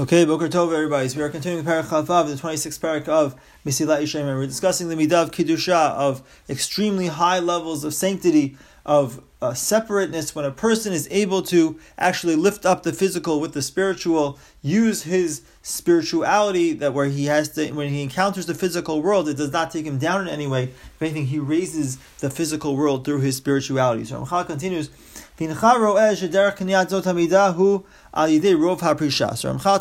Okay, Boker Tov, everybody. So we are continuing Parak Chavav, the 26th parak of Mesilat Yesharim. We're discussing the midah of Kiddusha, of extremely high levels of sanctity, of uh, separateness, when a person is able to actually lift up the physical with the spiritual, use his spirituality, that where he has to, when he encounters the physical world, it does not take him down in any way. If anything, he raises the physical world through his spirituality. So Ramchal continues, so Ramchal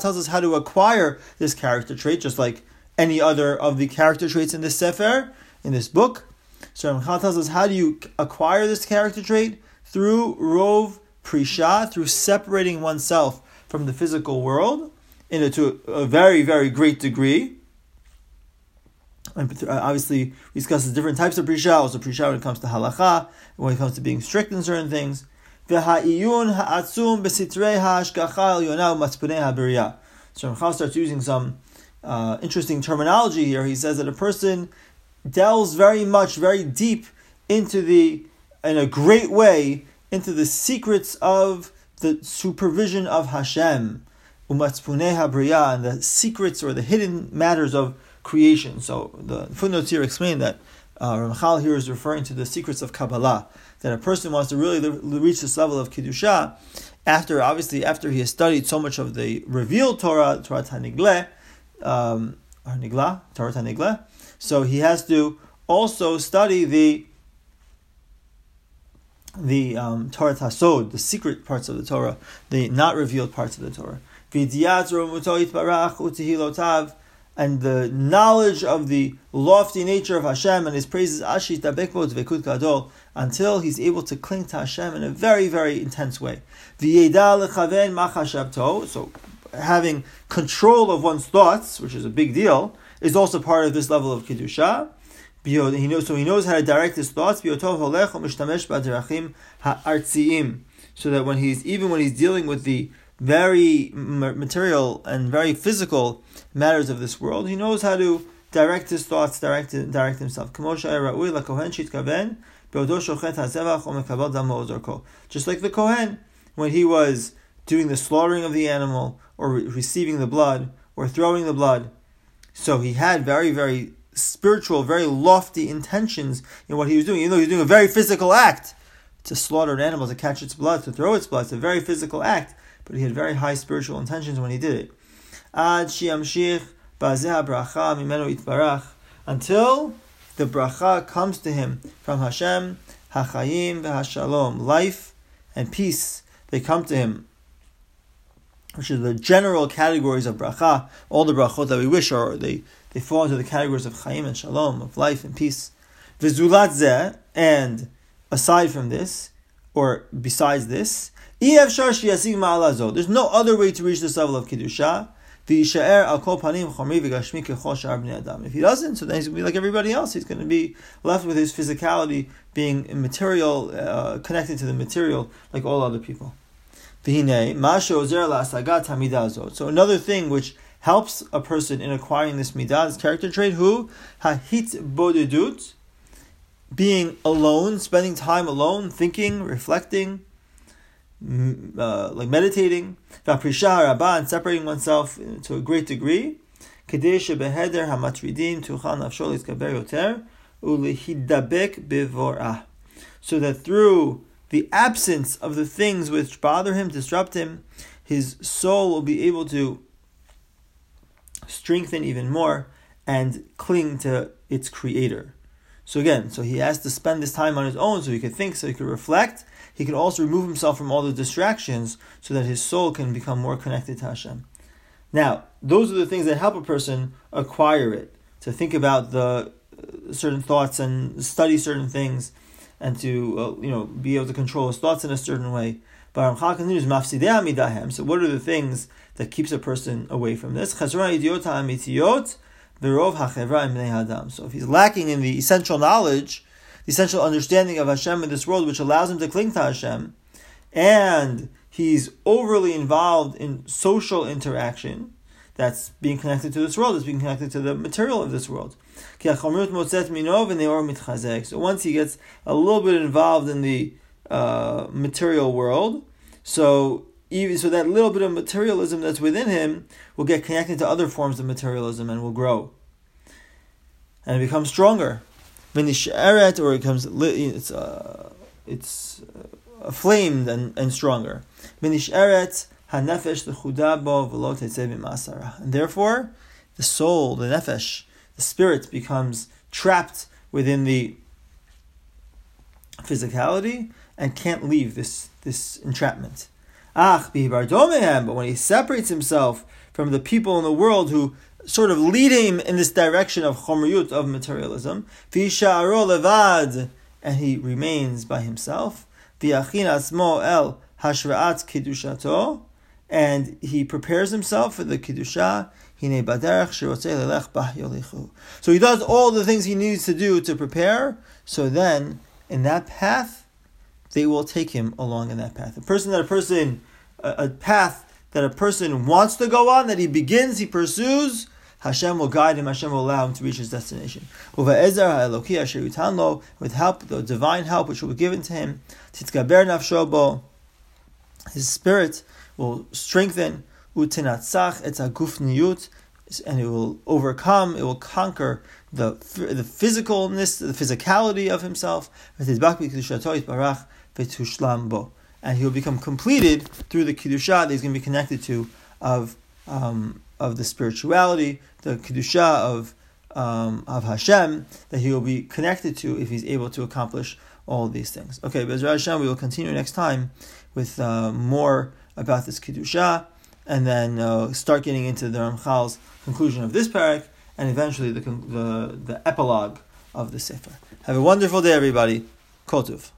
tells us how to acquire this character trait, just like any other of the character traits in this sefer, in this book. So Ramchal tells us how do you acquire this character trait? Through rov prisha, through separating oneself from the physical world in a, to a very, very great degree. And obviously, we discuss the different types of prisha, also prisha when it comes to halacha, when it comes to being strict in certain things. So Ramchal starts using some uh, interesting terminology here. He says that a person delves very much, very deep into the, in a great way, into the secrets of the supervision of Hashem, umatzpunei habriya, and the secrets or the hidden matters of creation. So the footnotes here explain that uh, Ramchal here is referring to the secrets of Kabbalah, that a person wants to really reach this level of Kiddusha, after, obviously, after he has studied so much of the revealed Torah, Torah Tanigle, um, Nigla, Torah Tanigle, so he has to also study the the um, Torah Tasod, the secret parts of the Torah, the not revealed parts of the Torah. And the knowledge of the lofty nature of Hashem and His praises until he's able to cling to Hashem in a very, very intense way. So having control of one's thoughts, which is a big deal, is also part of this level of kedusha. So he knows how to direct his thoughts. So that when he's even when he's dealing with the very material and very physical matters of this world, he knows how to direct his thoughts, direct direct himself. Just like the Kohen, when he was doing the slaughtering of the animal, or receiving the blood, or throwing the blood, so he had very, very spiritual, very lofty intentions in what he was doing, even though he was doing a very physical act to slaughter an animal, to catch its blood, to throw its blood. It's a very physical act, but he had very high spiritual intentions when he did it. Until the bracha comes to him from Hashem, hachayim v'hashalom, life and peace, they come to him which are the general categories of bracha, all the brachot that we wish are, they, they fall into the categories of chaim and shalom, of life and peace. Vizulat zeh, and aside from this, or besides this, there's no other way to reach this level of Kiddusha. If he doesn't, so then he's going to be like everybody else. He's going to be left with his physicality being immaterial, uh, connected to the material, like all other people. So another thing which helps a person in acquiring this midah, this character trait, who? Hahit bodedut, being alone, spending time alone, thinking, reflecting, uh, like meditating, and separating oneself to a great degree. So that through the absence of the things which bother him, disrupt him, his soul will be able to strengthen even more and cling to its creator. So again, so he has to spend this time on his own so he could think, so he could reflect. He can also remove himself from all the distractions so that his soul can become more connected to Hashem. Now, those are the things that help a person acquire it, to think about the uh, certain thoughts and study certain things and to uh, you know be able to control his thoughts in a certain way. But Ramchal continues mafsidei midahem. So what are the things that keeps a person away from this? So if he's lacking in the essential knowledge, the essential understanding of Hashem in this world, which allows him to cling to Hashem, and he's overly involved in social interaction, that's being connected to this world, is being connected to the material of this world. So once he gets a little bit involved in the uh, material world, so even so that little bit of materialism that's within him will get connected to other forms of materialism and will grow. And it becomes stronger. Vinisheret, or it becomes it's uh, it's uh, flamed and, and stronger. Vinisheret hanefesh v'lo And therefore, the soul, the nefesh, the spirit becomes trapped within the physicality and can't leave this, this entrapment. Ach, but when he separates himself from the people in the world who sort of lead him in this direction of chomriyut, of materialism, levad, and he remains by himself, asmo el hashraat kidushato, and he prepares himself for the kiddusha, so he does all the things he needs to do to prepare. So then, in that path, they will take him along in that path. A person that a person, a, a path that a person wants to go on, that he begins, he pursues, Hashem will guide him, Hashem will allow him to reach his destination. With help, the divine help which will be given to him, his spirit will strengthen, and it will overcome, it will conquer the the physicalness, the physicality of himself, and he will become completed through the kiddusha that he's going to be connected to of um, of the spirituality, the kiddusha of um, of Hashem that he will be connected to if he's able to accomplish all these things. Okay, Bezrat Hashem, we will continue next time with uh, more about this kiddusha, and then uh, start getting into the Ramchal's conclusion of this parak and eventually the, the, the epilogue of the Sefer. Have a wonderful day, everybody. Kotuv.